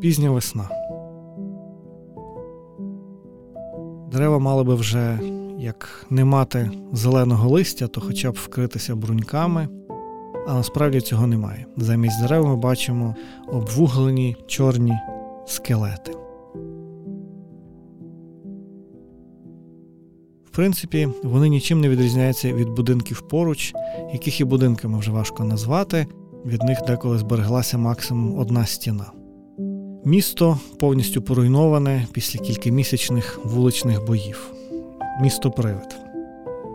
Пізня весна. Дерева мали би вже як не мати зеленого листя, то хоча б вкритися бруньками, а насправді цього немає. Замість дерев ми бачимо обвуглені чорні скелети. В принципі, вони нічим не відрізняються від будинків поруч, яких і будинками вже важко назвати. Від них деколи збереглася максимум одна стіна. Місто повністю поруйноване після кількомісячних вуличних боїв. Місто Привид.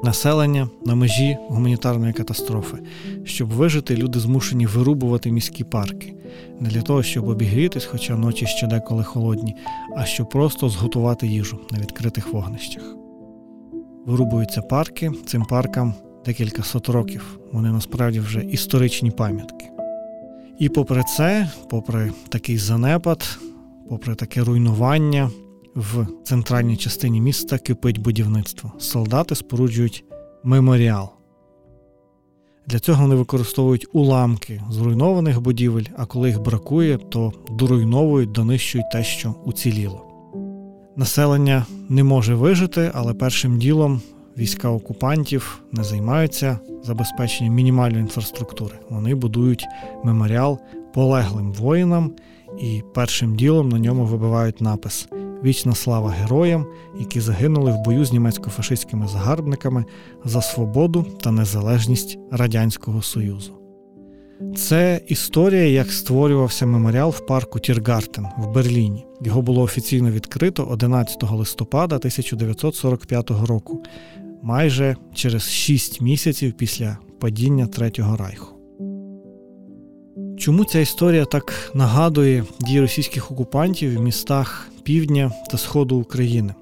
Населення на межі гуманітарної катастрофи. Щоб вижити, люди змушені вирубувати міські парки. Не для того, щоб обігрітись, хоча ночі ще деколи холодні, а щоб просто зготувати їжу на відкритих вогнищах. Вирубуються парки, цим паркам декілька сот років. Вони насправді вже історичні пам'ятки. І попри це, попри такий занепад, попри таке руйнування, в центральній частині міста кипить будівництво. Солдати споруджують меморіал. Для цього вони використовують уламки зруйнованих будівель, а коли їх бракує, то доруйновують, донищують те, що уціліло. Населення не може вижити, але першим ділом війська окупантів не займаються забезпеченням мінімальної інфраструктури. Вони будують меморіал полеглим воїнам, і першим ділом на ньому вибивають напис Вічна слава героям, які загинули в бою з німецько-фашистськими загарбниками за свободу та незалежність Радянського Союзу. Це історія, як створювався меморіал в парку Тіргартен в Берліні. Його було офіційно відкрито 11 листопада 1945 року, майже через 6 місяців після падіння Третього Райху. Чому ця історія так нагадує дії російських окупантів в містах півдня та сходу України?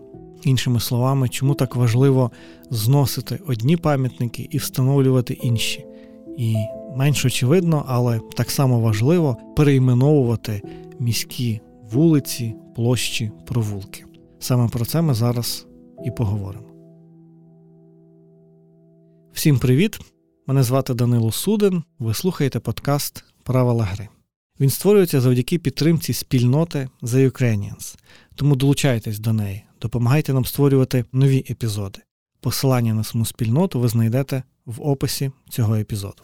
Іншими словами, чому так важливо зносити одні пам'ятники і встановлювати інші? І менш очевидно, але так само важливо перейменовувати міські вулиці, площі, провулки. Саме про це ми зараз і поговоримо. Всім привіт! Мене звати Данило Суден. Ви слухаєте подкаст Правила гри. Він створюється завдяки підтримці спільноти The Ukrainians, тому долучайтесь до неї, допомагайте нам створювати нові епізоди. Посилання на саму спільноту ви знайдете в описі цього епізоду.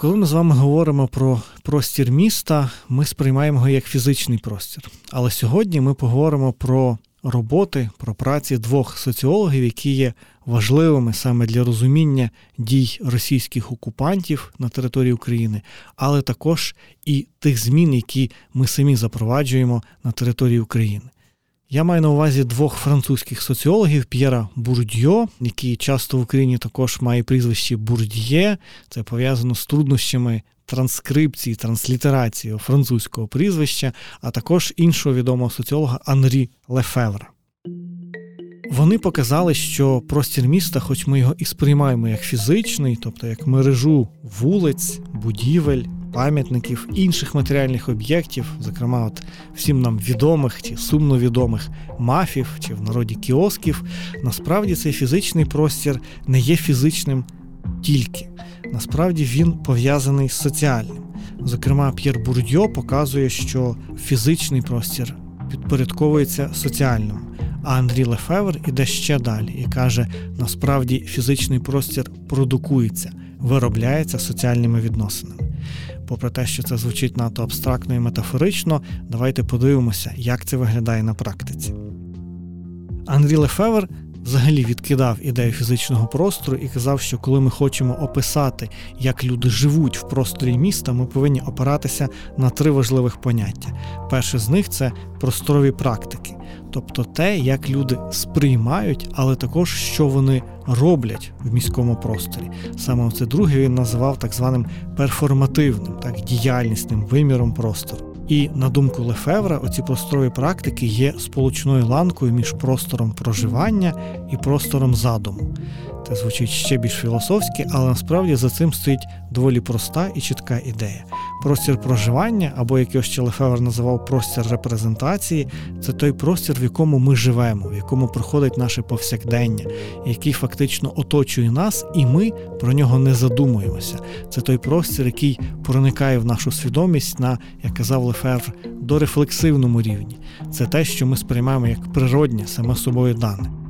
Коли ми з вами говоримо про простір міста, ми сприймаємо його як фізичний простір. Але сьогодні ми поговоримо про роботи, про праці двох соціологів, які є важливими саме для розуміння дій російських окупантів на території України, але також і тих змін, які ми самі запроваджуємо на території України. Я маю на увазі двох французьких соціологів П'єра Бурдьо, який часто в Україні також має прізвище Бурдьє. Це пов'язано з труднощами транскрипції, транслітерації французького прізвища, а також іншого відомого соціолога Анрі Лефевра. Вони показали, що простір міста, хоч ми його і сприймаємо як фізичний, тобто як мережу вулиць, будівель, пам'ятників, інших матеріальних об'єктів, зокрема, от всім нам відомих чи сумно відомих мафів чи в народі кіосків, насправді цей фізичний простір не є фізичним тільки. Насправді він пов'язаний з соціальним. Зокрема, П'єр Бурдьо показує, що фізичний простір підпорядковується соціальному. А Андрій Лефевр іде ще далі і каже: насправді фізичний простір продукується, виробляється соціальними відносинами. Попри те, що це звучить надто абстрактно і метафорично, давайте подивимося, як це виглядає на практиці. Андрій Лефевер взагалі відкидав ідею фізичного простору і казав, що коли ми хочемо описати, як люди живуть в просторі міста, ми повинні опиратися на три важливих поняття. Перше з них це просторові практики, тобто те, як люди сприймають, але також що вони роблять в міському просторі. Саме це друге він називав так званим перформативним, так діяльнісним виміром простору. І на думку Лефевра, оці просторові практики є сполучною ланкою між простором проживання і простором задуму. Знаєте, звучить ще більш філософськи, але насправді за цим стоїть доволі проста і чітка ідея. Простір проживання, або як його ще Лефевер називав простір репрезентації, це той простір, в якому ми живемо, в якому проходить наше повсякдення, який фактично оточує нас, і ми про нього не задумуємося. Це той простір, який проникає в нашу свідомість на, як казав Лефевр, дорефлексивному рівні. Це те, що ми сприймаємо як природнє, саме собою дане.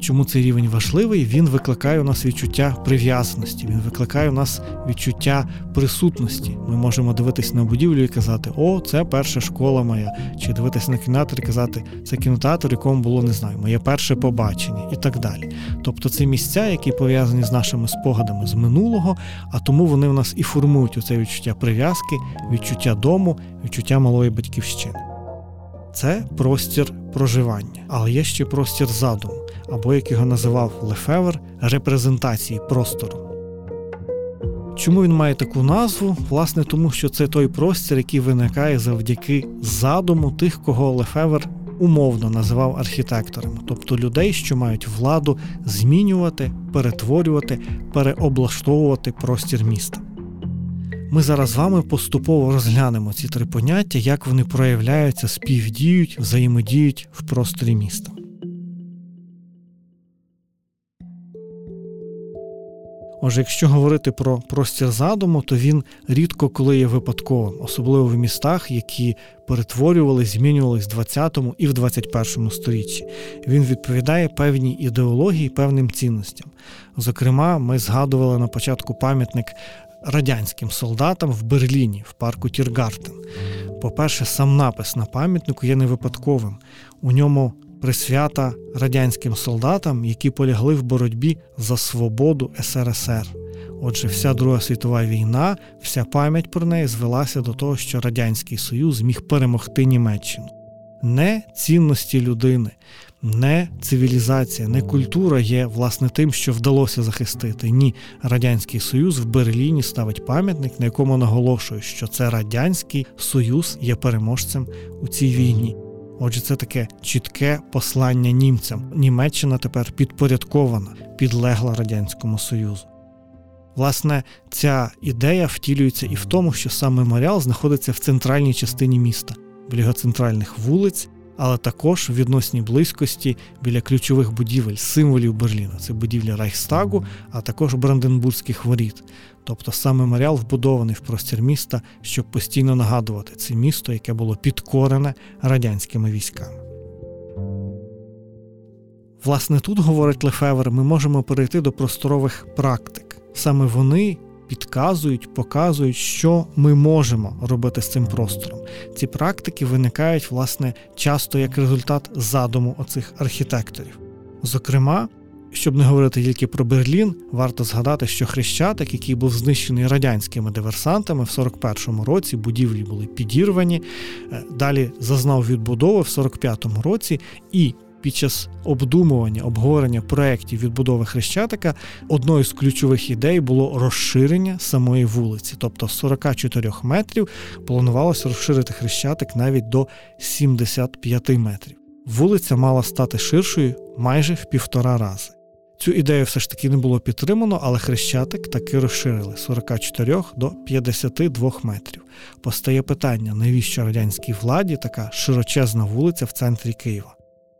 Чому цей рівень важливий? Він викликає у нас відчуття прив'язаності, він викликає у нас відчуття присутності. Ми можемо дивитися на будівлю і казати, о, це перша школа моя, чи дивитися на кінотеатр і казати, це кінотеатр, якому було не знаю, моє перше побачення і так далі. Тобто це місця, які пов'язані з нашими спогадами з минулого, а тому вони в нас і формують оце відчуття прив'язки, відчуття дому, відчуття малої батьківщини. Це простір проживання, але є ще простір задуму або як його називав Лефевр, репрезентації простору. Чому він має таку назву? Власне, тому що це той простір, який виникає завдяки задуму тих, кого Лефевр умовно називав архітекторами, тобто людей, що мають владу змінювати, перетворювати, переоблаштовувати простір міста. Ми зараз з вами поступово розглянемо ці три поняття, як вони проявляються, співдіють, взаємодіють в просторі міста. Отже, якщо говорити про простір задуму, то він рідко коли є випадковим, особливо в містах, які перетворювалися, змінювалися в 20-му і в 21-му сторіччі. Він відповідає певній ідеології, певним цінностям. Зокрема, ми згадували на початку пам'ятник радянським солдатам в Берліні, в парку Тіргартен. По-перше, сам напис на пам'ятнику є не випадковим. У ньому присвята радянським солдатам, які полягли в боротьбі за свободу СРСР. Отже, вся Друга світова війна, вся пам'ять про неї звелася до того, що Радянський Союз міг перемогти Німеччину. Не цінності людини, не цивілізація, не культура є власне тим, що вдалося захистити. Ні, Радянський Союз в Берліні ставить пам'ятник, на якому наголошує, що це Радянський Союз є переможцем у цій війні. Отже, це таке чітке послання німцям. Німеччина тепер підпорядкована, підлегла Радянському Союзу. Власне, ця ідея втілюється і в тому, що сам меморіал знаходиться в центральній частині міста, біля його центральних вулиць, але також в відносній близькості біля ключових будівель, символів Берліна. Це будівля Райхстагу, а також Бранденбурзьких воріт. Тобто сам меморіал вбудований в простір міста, щоб постійно нагадувати це місто, яке було підкорене радянськими військами. Власне, тут, говорить Лефевер, ми можемо перейти до просторових практик. Саме вони підказують, показують, що ми можемо робити з цим простором. Ці практики виникають, власне, часто як результат задуму оцих архітекторів. Зокрема, щоб не говорити тільки про Берлін, варто згадати, що Хрещатик, який був знищений радянськими диверсантами в 41-му році, будівлі були підірвані, е, далі зазнав відбудови в 45-му році, і під час обдумування, обговорення проєктів відбудови Хрещатика одною з ключових ідей було розширення самої вулиці. Тобто з 44 метрів планувалося розширити Хрещатик навіть до 75 метрів. Вулиця мала стати ширшою майже в півтора рази. Цю ідею все ж таки не було підтримано, але хрещатик таки розширили з 44 до 52 метрів. Постає питання, навіщо радянській владі така широчезна вулиця в центрі Києва?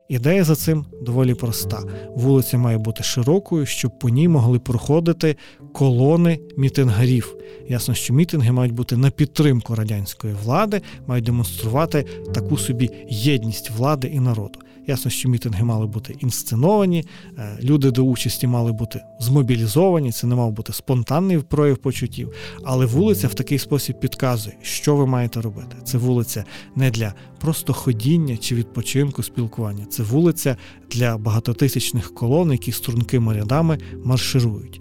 Ідея за цим доволі проста. Вулиця має бути широкою, щоб по ній могли проходити колони мітингарів. Ясно, що мітинги мають бути на підтримку радянської влади, мають демонструвати таку собі єдність влади і народу. Ясно, що мітинги мали бути інсценовані, е, люди до участі мали бути змобілізовані, це не мав бути спонтанний прояв почуттів. Але вулиця в такий спосіб підказує, що ви маєте робити. Це вулиця не для просто ходіння чи відпочинку, спілкування. Це вулиця для багатотисячних колон, які стрункими рядами марширують.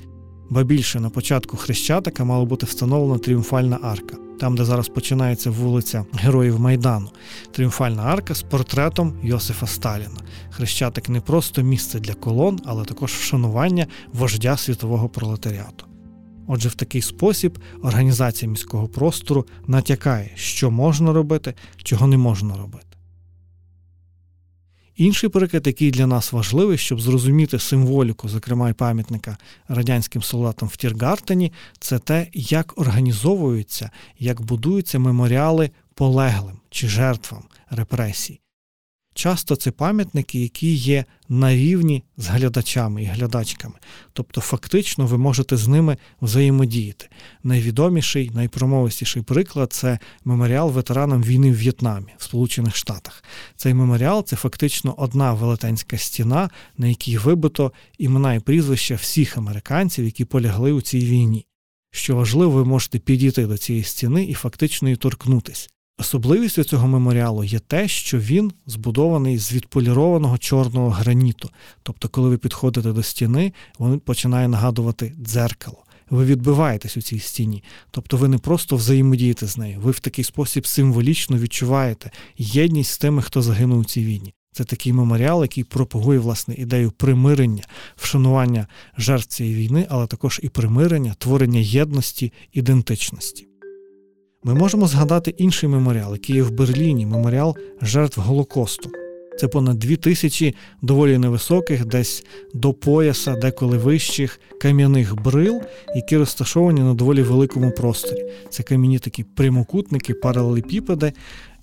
Ба більше на початку Хрещатика мала бути встановлена тріумфальна арка там, де зараз починається вулиця Героїв Майдану, тріумфальна арка з портретом Йосифа Сталіна. Хрещатик не просто місце для колон, але також вшанування вождя світового пролетаріату. Отже, в такий спосіб організація міського простору натякає, що можна робити, чого не можна робити. Інший приклад, який для нас важливий, щоб зрозуміти символіку, зокрема й пам'ятника радянським солдатам в Тіргартені, це те, як організовуються, як будуються меморіали полеглим чи жертвам репресій. Часто це пам'ятники, які є на рівні з глядачами і глядачками, тобто фактично ви можете з ними взаємодіяти. Найвідоміший, найпромовистіший приклад це меморіал ветеранам війни в В'єтнамі в Сполучених Штатах. Цей меморіал це фактично одна велетенська стіна, на якій вибито імена і прізвища всіх американців, які полягли у цій війні. Що важливо, ви можете підійти до цієї стіни і фактично її торкнутися. Особливістю цього меморіалу є те, що він збудований з відполірованого чорного граніту. Тобто, коли ви підходите до стіни, він починає нагадувати дзеркало. Ви відбиваєтесь у цій стіні. Тобто ви не просто взаємодієте з нею, ви в такий спосіб символічно відчуваєте єдність з тими, хто загинув у цій війні. Це такий меморіал, який пропагує власне ідею примирення, вшанування жертв цієї війни, але також і примирення, творення єдності, ідентичності. Ми можемо згадати інший меморіал, який є в Берліні, меморіал жертв Голокосту. Це понад дві тисячі доволі невисоких, десь до пояса, деколи вищих кам'яних брил, які розташовані на доволі великому просторі. Це кам'яні такі прямокутники, паралелепіпеди,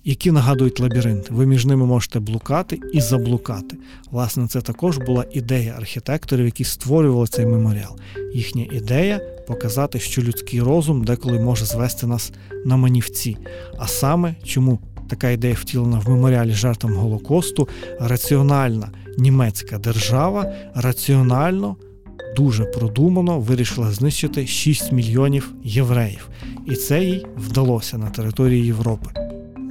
які нагадують лабіринт. Ви між ними можете блукати і заблукати. Власне, це також була ідея архітекторів, які створювали цей меморіал. Їхня ідея показати, що людський розум деколи може звести нас на манівці. А саме чому така ідея втілена в меморіалі жертвам Голокосту, раціональна німецька держава раціонально. Дуже продумано вирішила знищити 6 мільйонів євреїв, і це їй вдалося на території Європи.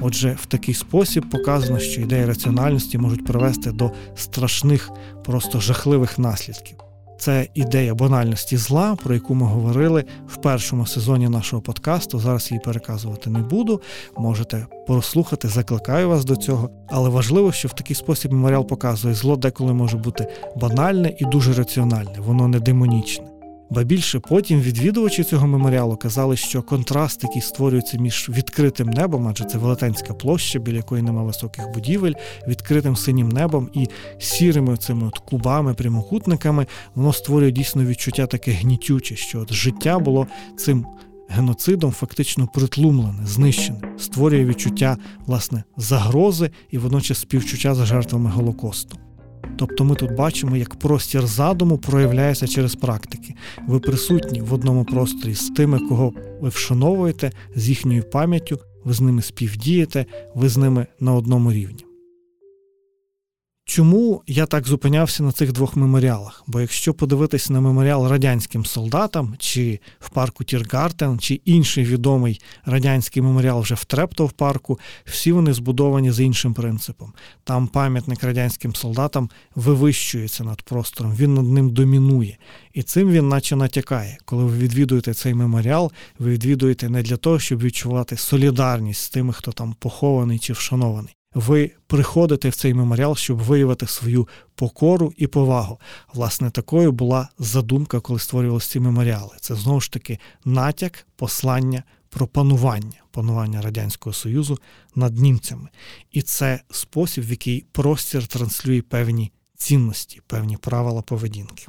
Отже, в такий спосіб показано, що ідеї раціональності можуть привести до страшних, просто жахливих наслідків. Це ідея банальності зла, про яку ми говорили в першому сезоні нашого подкасту. Зараз її переказувати не буду. Можете прослухати, закликаю вас до цього. Але важливо, що в такий спосіб меморіал показує зло, деколи може бути банальне і дуже раціональне, воно не демонічне. Ба більше потім відвідувачі цього меморіалу казали, що контраст, який створюється між відкритим небом, адже це велетенська площа, біля якої нема високих будівель, відкритим синім небом і сірими цими от кубами, прямокутниками, воно створює дійсно відчуття таке гнітюче, що от життя було цим. Геноцидом фактично притлумлене, знищене, створює відчуття власне загрози і водночас співчуття за жертвами Голокосту. Тобто ми тут бачимо, як простір задуму проявляється через практики. Ви присутні в одному просторі з тими, кого ви вшановуєте, з їхньою пам'яттю, ви з ними співдієте, ви з ними на одному рівні. Чому я так зупинявся на цих двох меморіалах? Бо якщо подивитись на меморіал радянським солдатам, чи в парку Тіргартен, чи інший відомий радянський меморіал вже в Трептов парку, всі вони збудовані за іншим принципом. Там пам'ятник радянським солдатам вивищується над простором, він над ним домінує. І цим він наче натякає. Коли ви відвідуєте цей меморіал, ви відвідуєте не для того, щоб відчувати солідарність з тими, хто там похований чи вшанований ви приходите в цей меморіал, щоб виявити свою покору і повагу. Власне, такою була задумка, коли створювалися ці меморіали. Це знову ж таки натяк, послання про панування, панування Радянського Союзу над німцями. І це спосіб, в який простір транслює певні цінності, певні правила поведінки.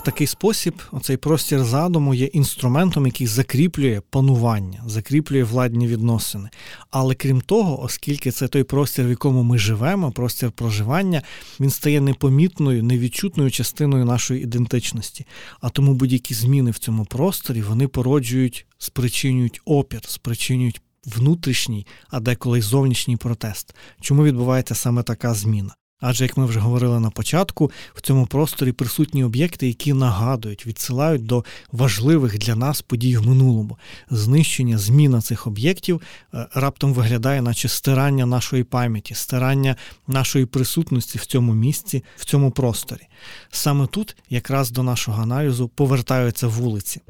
Такий спосіб оцей простір задуму є інструментом, який закріплює панування, закріплює владні відносини. Але крім того, оскільки це той простір, в якому ми живемо, простір проживання, він стає непомітною, невідчутною частиною нашої ідентичності. А тому будь-які зміни в цьому просторі вони породжують, спричинюють опір, спричинюють внутрішній, а деколи й зовнішній протест. Чому відбувається саме така зміна? Адже, як ми вже говорили на початку, в цьому просторі присутні об'єкти, які нагадують, відсилають до важливих для нас подій в минулому. Знищення, зміна цих об'єктів е, раптом виглядає, наче стирання нашої пам'яті, стирання нашої присутності в цьому місці, в цьому просторі. Саме тут, якраз до нашого аналізу, повертаються вулиці.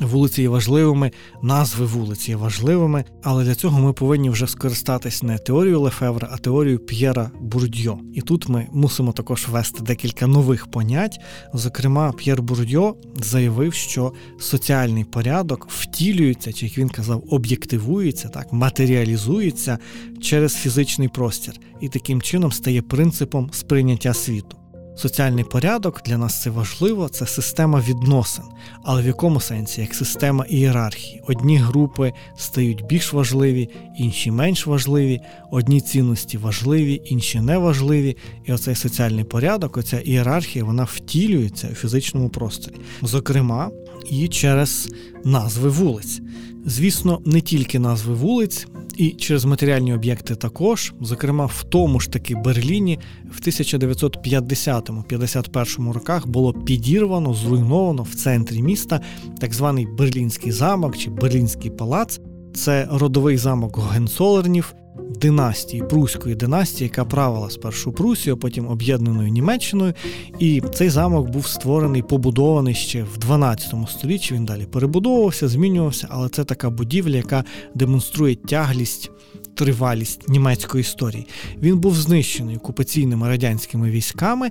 Вулиці є важливими, назви вулиці є важливими, але для цього ми повинні вже скористатись не теорією Лефевра, а теорією П'єра Бурдьо. І тут ми мусимо також ввести декілька нових понять. Зокрема, П'єр Бурдьо заявив, що соціальний порядок втілюється, чи як він казав, об'єктивується, так матеріалізується через фізичний простір і таким чином стає принципом сприйняття світу. Соціальний порядок для нас це важливо, це система відносин, але в якому сенсі, як система ієрархії. Одні групи стають більш важливі, інші менш важливі, одні цінності важливі, інші не важливі. І оцей соціальний порядок, оця ієрархія, вона втілюється у фізичному просторі, зокрема, і через назви вулиць. Звісно, не тільки назви вулиць, і через матеріальні об'єкти також, зокрема, в тому ж таки Берліні в 1950-51 роках було підірвано, зруйновано в центрі міста так званий Берлінський замок чи Берлінський палац. Це родовий замок Гогенцолернів, династії, Пруської династії, яка правила спершу Прусію, потім об'єднаною Німеччиною. І цей замок був створений, побудований ще в 12 столітті. Він далі перебудовувався, змінювався, але це така будівля, яка демонструє тяглість. Тривалість німецької історії він був знищений окупаційними радянськими військами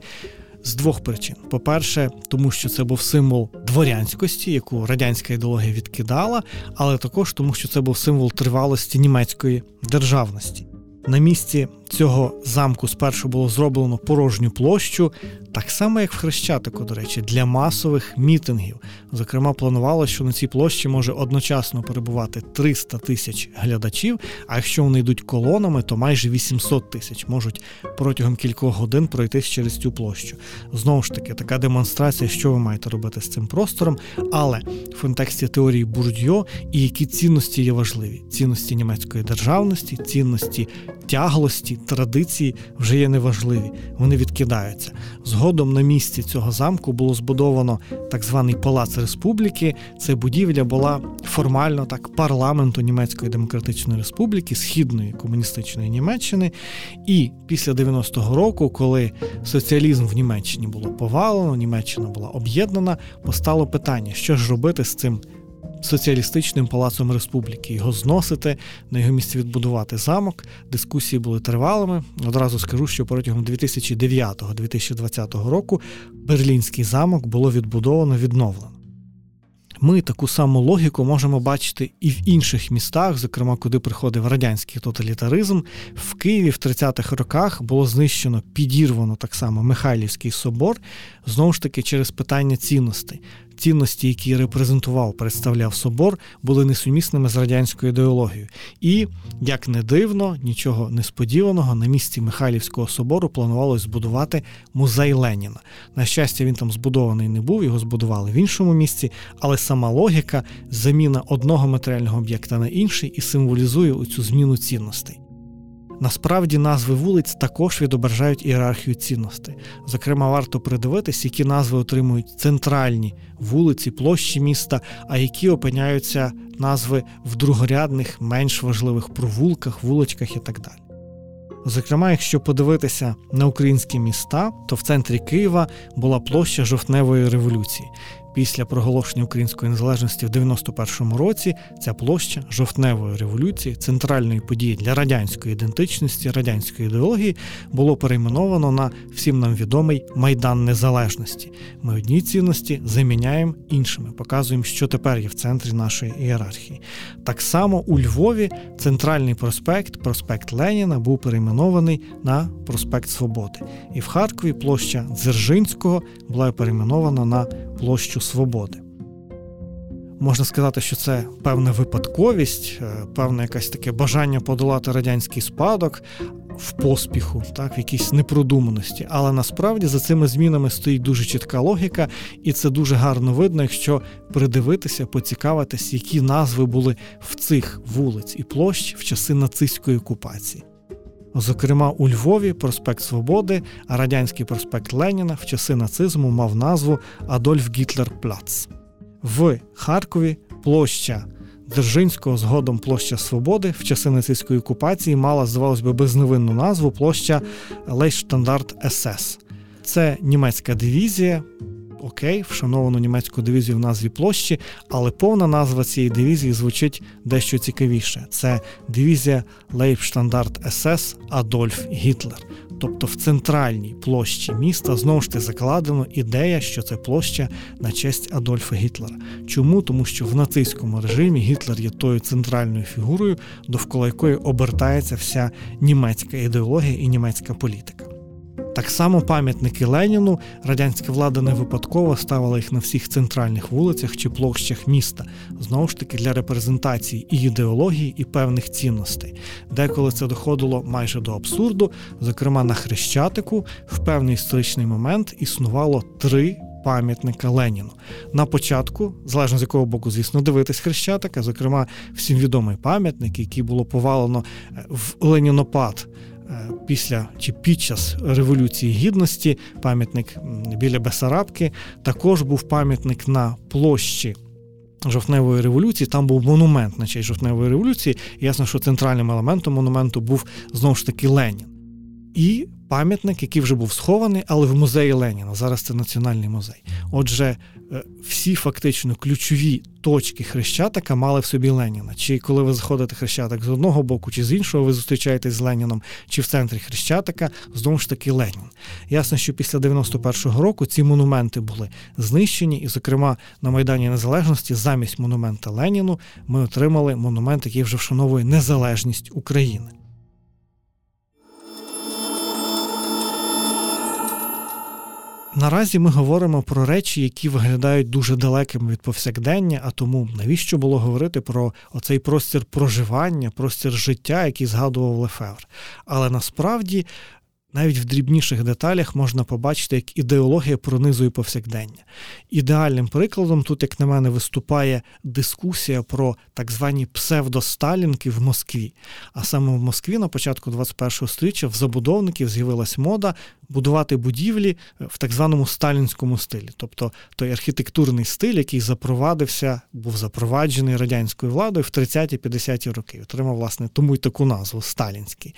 з двох причин: по-перше, тому що це був символ дворянськості, яку радянська ідеологія відкидала, але також тому, що це був символ тривалості німецької державності. На місці цього замку спершу було зроблено порожню площу, так само як в Хрещатику, до речі, для масових мітингів. Зокрема, планувалося, що на цій площі може одночасно перебувати 300 тисяч глядачів. А якщо вони йдуть колонами, то майже 800 тисяч можуть протягом кількох годин пройтись через цю площу. Знову ж таки, така демонстрація, що ви маєте робити з цим простором, але в контексті теорії Бурдьо і які цінності є важливі: цінності німецької державності, цінності тяглості, традиції вже є неважливі. Вони відкидаються. Згодом на місці цього замку було збудовано так званий Палац Республіки. Це будівля була формально так парламенту Німецької Демократичної Республіки, Східної комуністичної Німеччини. І після 90-го року, коли соціалізм в Німеччині було повалено, Німеччина була об'єднана, постало питання, що ж робити з цим соціалістичним палацом республіки. Його зносити, на його місці відбудувати замок. Дискусії були тривалими. Одразу скажу, що протягом 2009-2020 року Берлінський замок було відбудовано відновлено. Ми таку саму логіку можемо бачити і в інших містах, зокрема, куди приходив радянський тоталітаризм. В Києві в 30-х роках було знищено, підірвано так само Михайлівський собор, знову ж таки через питання цінностей цінності, які репрезентував, представляв собор, були несумісними з радянською ідеологією. І, як не дивно, нічого несподіваного, на місці Михайлівського собору планувалось збудувати музей Леніна. На щастя, він там збудований не був, його збудували в іншому місці, але сама логіка заміна одного матеріального об'єкта на інший і символізує оцю зміну цінностей. Насправді назви вулиць також відображають ієрархію цінностей. Зокрема, варто придивитись, які назви отримують центральні вулиці, площі міста, а які опиняються назви в другорядних, менш важливих провулках, вуличках і так далі. Зокрема, якщо подивитися на українські міста, то в центрі Києва була площа жовтневої революції. Після проголошення української незалежності в 91-му році ця площа жовтневої революції, центральної події для радянської ідентичності, радянської ідеології, було перейменовано на всім нам відомий майдан незалежності. Ми одні цінності заміняємо іншими, показуємо, що тепер є в центрі нашої ієрархії. Так само у Львові центральний проспект, проспект Леніна, був перейменований на проспект Свободи. І в Харкові площа Дзержинського була перейменована на площу свободи. Можна сказати, що це певна випадковість, е, певне якесь таке бажання подолати радянський спадок в поспіху, так, в якійсь непродуманості. Але насправді за цими змінами стоїть дуже чітка логіка, і це дуже гарно видно, якщо придивитися, поцікавитись, які назви були в цих вулиць і площ в часи нацистської окупації. Зокрема, у Львові проспект Свободи, а радянський проспект Леніна в часи нацизму мав назву Адольф Гітлер Плац. В Харкові площа Дзержинського, згодом площа Свободи в часи нацистської окупації мала, здавалось би, безневинну назву площа Лейштандарт СС. Це німецька дивізія, окей, вшановану німецьку дивізію в назві площі, але повна назва цієї дивізії звучить дещо цікавіше. Це дивізія Лейбштандарт СС Адольф Гітлер. Тобто в центральній площі міста знову ж таки закладено ідея, що це площа на честь Адольфа Гітлера. Чому? Тому що в нацистському режимі Гітлер є тою центральною фігурою, довкола якої обертається вся німецька ідеологія і німецька політика. Так само пам'ятники Леніну радянська влада не випадково ставила їх на всіх центральних вулицях чи площах міста, знову ж таки для репрезентації і ідеології, і певних цінностей. Деколи це доходило майже до абсурду. Зокрема, на Хрещатику в певний історичний момент існувало три. Пам'ятника Леніну на початку, залежно з якого боку, звісно, дивитись хрещатика, зокрема, всім відомий пам'ятник, який було повалено е, в Ленінопад після чи під час Революції Гідності, пам'ятник біля Бесарабки, також був пам'ятник на площі. Жовтневої революції, там був монумент на честь жовтневої революції. І ясно, що центральним елементом монументу був знову ж таки Ленін. І пам'ятник, який вже був схований, але в музеї Леніна. Зараз це національний музей. Отже, е, всі фактично ключові точки Хрещатика мали в собі Леніна. Чи коли ви заходите Хрещатик з одного боку, чи з іншого, ви зустрічаєтесь з Леніном, чи в центрі Хрещатика, знову ж таки Ленін. Ясно, що після 91-го року ці монументи були знищені, і, зокрема, на Майдані Незалежності замість монумента Леніну ми отримали монумент, який вже вшановує незалежність України. Наразі ми говоримо про речі, які виглядають дуже далекими від повсякдення, а тому навіщо було говорити про оцей простір проживання, простір життя, який згадував Лефевр. Але насправді навіть в дрібніших деталях можна побачити, як ідеологія пронизує повсякдення. Ідеальним прикладом тут, як на мене, виступає дискусія про так звані псевдосталінки в Москві. А саме в Москві на початку 21-го століття в забудовників з'явилась мода будувати будівлі в так званому сталінському стилі, тобто той архітектурний стиль, який запровадився, був запроваджений радянською владою в 30-50-ті роки. Отримав, власне, тому й таку назву сталінський.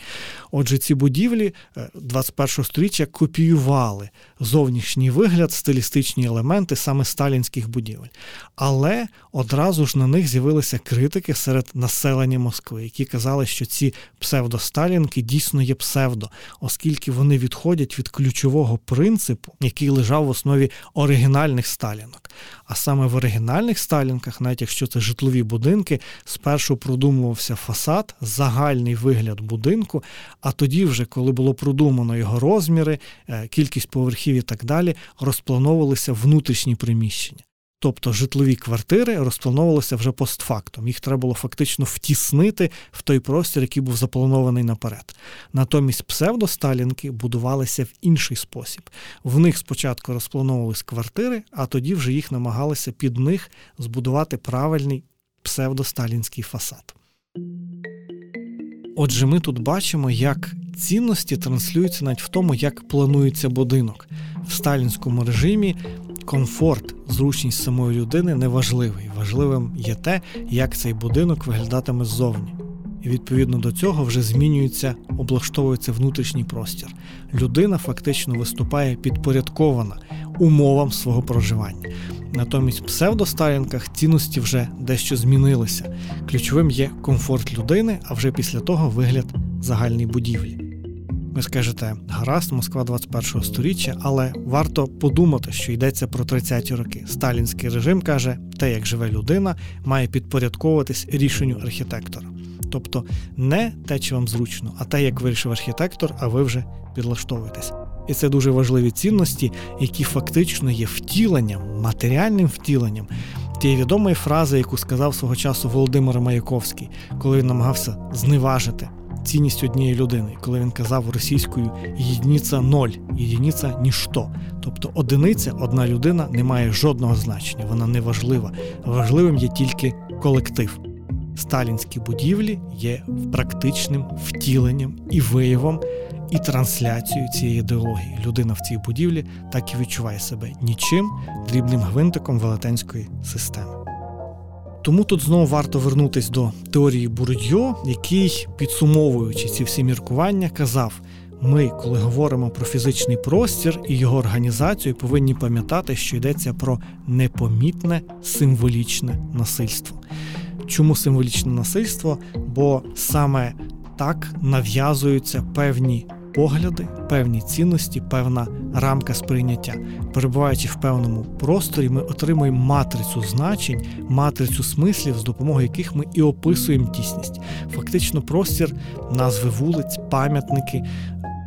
Отже, ці будівлі 21 го століття копіювали зовнішній вигляд, стилістичні елементи саме сталінських будівель. Але одразу ж на них з'явилися критики серед населення Москви, які казали, що ці псевдосталінки дійсно є псевдо, оскільки вони відходять від ключового принципу, який лежав в основі оригінальних сталінок. А саме в оригінальних сталінках, навіть якщо це житлові будинки, спершу продумувався фасад, загальний вигляд будинку, а тоді, вже коли було продумано його розміри, е, кількість поверхів і так далі, розплановувалися внутрішні приміщення. Тобто житлові квартири розплановувалися вже постфактом. Їх треба було фактично втіснити в той простір, який був запланований наперед. Натомість псевдосталінки будувалися в інший спосіб. В них спочатку розплановувались квартири, а тоді вже їх намагалися під них збудувати правильний псевдосталінський фасад. Отже, ми тут бачимо, як цінності транслюються навіть в тому, як планується будинок. В сталінському режимі комфорт, зручність самої людини не важливий. Важливим є те, як цей будинок виглядатиме ззовні. І відповідно до цього вже змінюється, облаштовується внутрішній простір. Людина фактично виступає підпорядкована умовам свого проживання. Натомість в псевдосталінках цінності вже дещо змінилися. Ключовим є комфорт людини, а вже після того вигляд загальної будівлі. Ви скажете, гаразд, Москва 21 століття, але варто подумати, що йдеться про 30-ті роки. Сталінський режим каже, те, як живе людина, має підпорядковуватись рішенню архітектора. Тобто не те, чи вам зручно, а те, як вирішив архітектор, а ви вже підлаштовуєтесь. І це дуже важливі цінності, які фактично є втіленням, матеріальним втіленням тієї відомої фрази, яку сказав свого часу Володимир Маяковський, коли він намагався зневажити цінність однієї людини, коли він казав російською єдиниця ноль, єдиниця ніщо. Тобто одиниця, одна людина не має жодного значення, вона не важлива. Важливим є тільки колектив. Сталінські будівлі є практичним втіленням і виявом, і трансляцією цієї ідеології. Людина в цій будівлі так і відчуває себе нічим дрібним гвинтиком велетенської системи. Тому тут знову варто вернутися до теорії Бурдьо, який, підсумовуючи ці всі міркування, казав: ми, коли говоримо про фізичний простір і його організацію, повинні пам'ятати, що йдеться про непомітне символічне насильство. Чому символічне насильство? Бо саме так нав'язуються певні погляди, певні цінності, певна рамка сприйняття. Перебуваючи в певному просторі, ми отримуємо матрицю значень, матрицю смислів, з допомогою яких ми і описуємо тісність. Фактично, простір, назви вулиць, пам'ятники,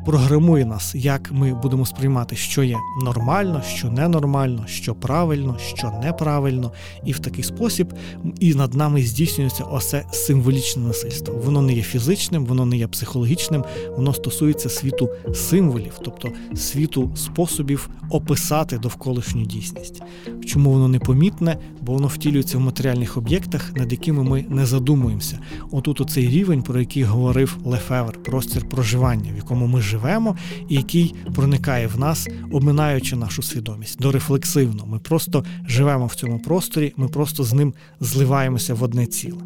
програмує нас, як ми будемо сприймати, що є нормально, що ненормально, що правильно, що неправильно, і в такий спосіб і над нами здійснюється оце символічне насильство. Воно не є фізичним, воно не є психологічним, воно стосується світу символів, тобто світу способів описати довколишню дійсність. Чому воно непомітне? Бо воно втілюється в матеріальних об'єктах, над якими ми не задумуємося. Отут оцей рівень, про який говорив Лефевр, простір проживання, в якому ми живемо живемо, і який проникає в нас, обминаючи нашу свідомість дорефлексивно. Ми просто живемо в цьому просторі, ми просто з ним зливаємося в одне ціле.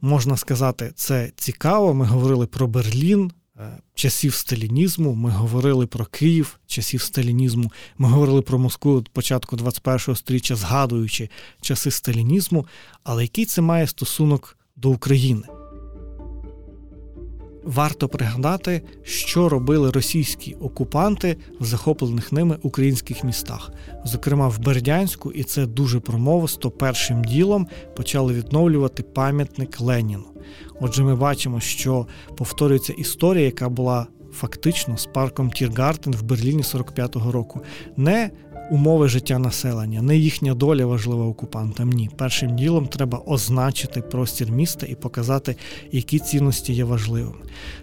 Можна сказати, це цікаво. Ми говорили про Берлін. Е, часів сталінізму, ми говорили про Київ часів сталінізму, ми говорили про Москву початку 21-го сторіччя, згадуючи часи сталінізму, але який це має стосунок до України? Варто пригадати, що робили російські окупанти в захоплених ними українських містах, зокрема в Бердянську, і це дуже промовисто першим ділом почали відновлювати пам'ятник Леніну. Отже, ми бачимо, що повторюється історія, яка була фактично з парком Тіргартен в Берліні 45-го року. Не умови життя населення, не їхня доля важлива окупантам. Ні, першим ділом треба означити простір міста і показати, які цінності є важливими.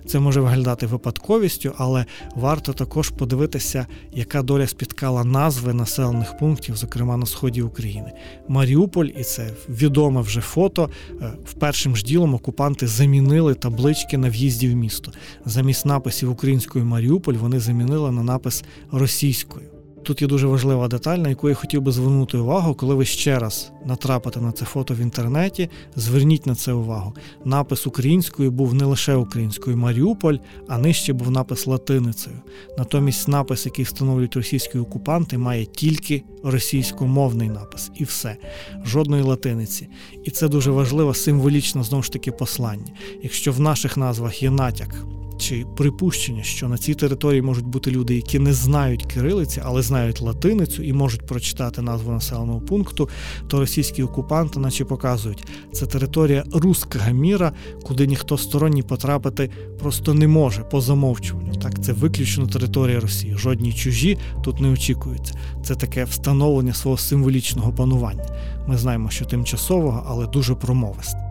Це може виглядати випадковістю, але варто також подивитися, яка доля спіткала назви населених пунктів, зокрема на сході України. Маріуполь, і це відоме вже фото. Е, в першим ж ділом окупанти замінили таблички на в'їзді в місто. Замість написів українською Маріуполь вони замінили на напис російською. Тут є дуже важлива деталь, на яку я хотів би звернути увагу, коли ви ще раз натрапите на це фото в інтернеті. Зверніть на це увагу. Напис українською був не лише українською Маріуполь, а нижче був напис латиницею. Натомість напис, який встановлюють російські окупанти, має тільки російськомовний напис, і все, жодної латиниці. І це дуже важливе символічне знову ж таки послання. Якщо в наших назвах є натяк чи припущення, що на цій території можуть бути люди, які не знають кирилиці, але знають латиницю і можуть прочитати назву населеного пункту, то російські окупанти, наче показують, це територія руского міра, куди ніхто сторонній потрапити просто не може по замовчуванню. Так, це виключно територія Росії. Жодні чужі тут не очікуються. Це таке встановлення свого символічного панування. Ми знаємо, що тимчасового, але дуже промовисте.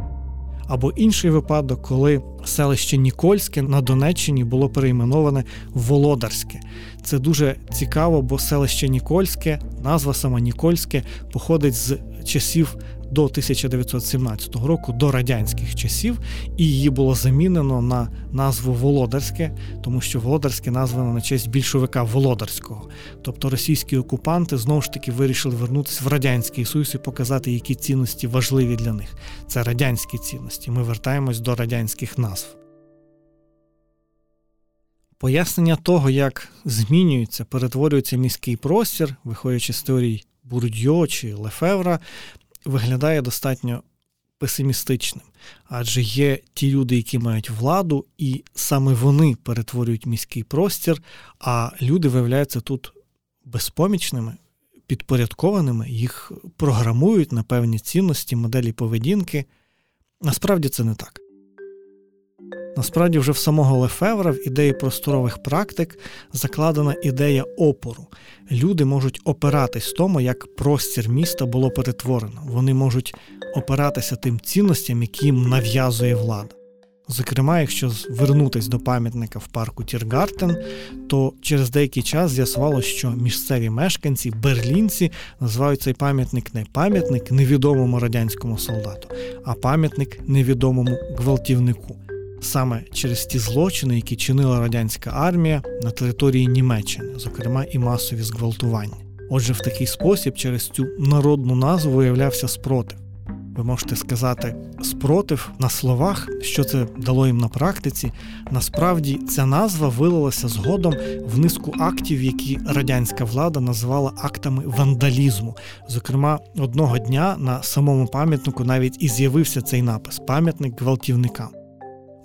Або інший випадок, коли селище Нікольське на Донеччині було перейменоване в Володарське. Це дуже цікаво, бо селище Нікольське, назва сама Нікольське, походить з часів до 1917 року, до радянських часів, і її було замінено на назву Володарське, тому що Володарське названо на честь більшовика Володарського. Тобто російські окупанти знову ж таки вирішили вернутися в Радянський Союз і показати, які цінності важливі для них. Це радянські цінності. Ми вертаємось до радянських назв. Пояснення того, як змінюється, перетворюється міський простір, виходячи з теорій Бурдьо чи Лефевра, виглядає достатньо песимістичним, адже є ті люди, які мають владу, і саме вони перетворюють міський простір, а люди виявляються тут безпомічними, підпорядкованими, їх програмують на певні цінності, моделі поведінки. Насправді це не так. Насправді, вже в самого Лефевра в ідеї просторових практик закладена ідея опору. Люди можуть опиратись тому, як простір міста було перетворено. Вони можуть опиратися тим цінностям, які їм нав'язує влада. Зокрема, якщо звернутися до пам'ятника в парку Тіргартен, то через деякий час з'ясувалося, що місцеві мешканці, берлінці, називають цей пам'ятник не пам'ятник невідомому радянському солдату, а пам'ятник невідомому гвалтівнику саме через ті злочини, які чинила радянська армія на території Німеччини, зокрема і масові зґвалтування. Отже, в такий спосіб через цю народну назву виявлявся спротив. ви можете сказати, спротив на словах, що це дало їм на практиці. Насправді ця назва вилилася згодом в низку актів, які радянська влада називала актами вандалізму. Зокрема, одного дня на самому пам'ятнику навіть і з'явився цей напис пам'ятник гвалтівникам.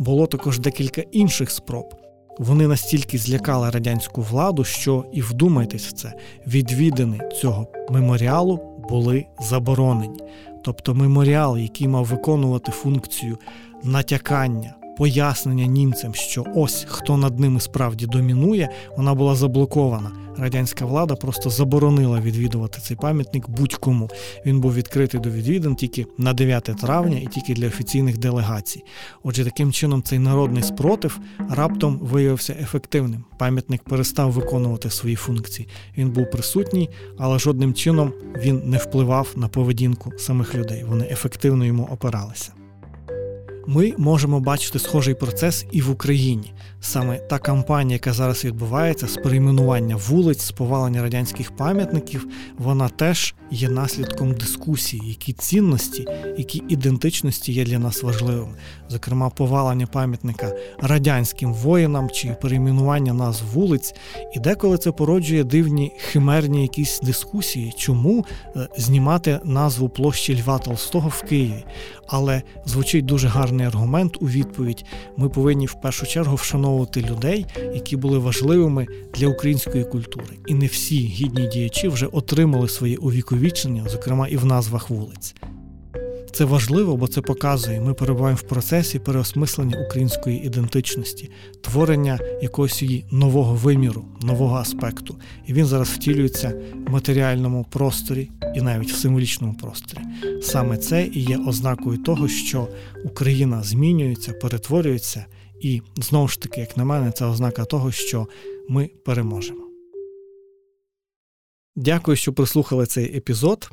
Було також декілька інших спроб. Вони настільки злякали радянську владу, що і вдумайтесь в це, відвідини цього меморіалу були заборонені. Тобто меморіал, який мав виконувати функцію натякання, пояснення німцям, що ось хто над ними справді домінує, вона була заблокована радянська влада просто заборонила відвідувати цей пам'ятник будь-кому. Він був відкритий до відвідин тільки на 9 травня і тільки для офіційних делегацій. Отже, таким чином цей народний спротив раптом виявився ефективним. Пам'ятник перестав виконувати свої функції. Він був присутній, але жодним чином він не впливав на поведінку самих людей. Вони ефективно йому опиралися. Ми можемо бачити схожий процес і в Україні. Саме та кампанія, яка зараз відбувається, з перейменування вулиць, з повалення радянських пам'ятників, вона теж є наслідком дискусії, які цінності, які ідентичності є для нас важливими. Зокрема, повалення пам'ятника радянським воїнам чи перейменування назв вулиць. І деколи це породжує дивні химерні якісь дискусії, чому е, знімати назву площі Льва Толстого в Києві. Але звучить дуже гарний аргумент у відповідь: ми повинні в першу чергу вшановувати людей, які були важливими для української культури. І не всі гідні діячі вже отримали своє увіковічення, зокрема і в назвах вулиць. Це важливо, бо це показує, ми перебуваємо в процесі переосмислення української ідентичності, творення якогось її нового виміру, нового аспекту. І він зараз втілюється в матеріальному просторі і навіть в символічному просторі. Саме це і є ознакою того, що Україна змінюється, перетворюється, і знову ж таки, як на мене, це ознака того, що ми переможемо. Дякую, що прослухали цей епізод.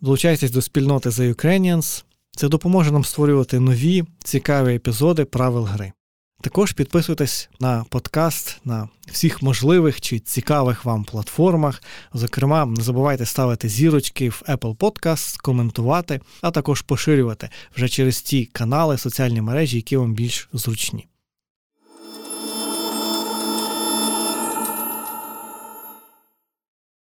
Долучайтесь до спільноти The Ukrainians. Це допоможе нам створювати нові цікаві епізоди правил гри. Також підписуйтесь на подкаст на всіх можливих чи цікавих вам платформах. Зокрема, не забувайте ставити зірочки в Apple Podcast, коментувати, а також поширювати вже через ті канали, соціальні мережі, які вам більш зручні.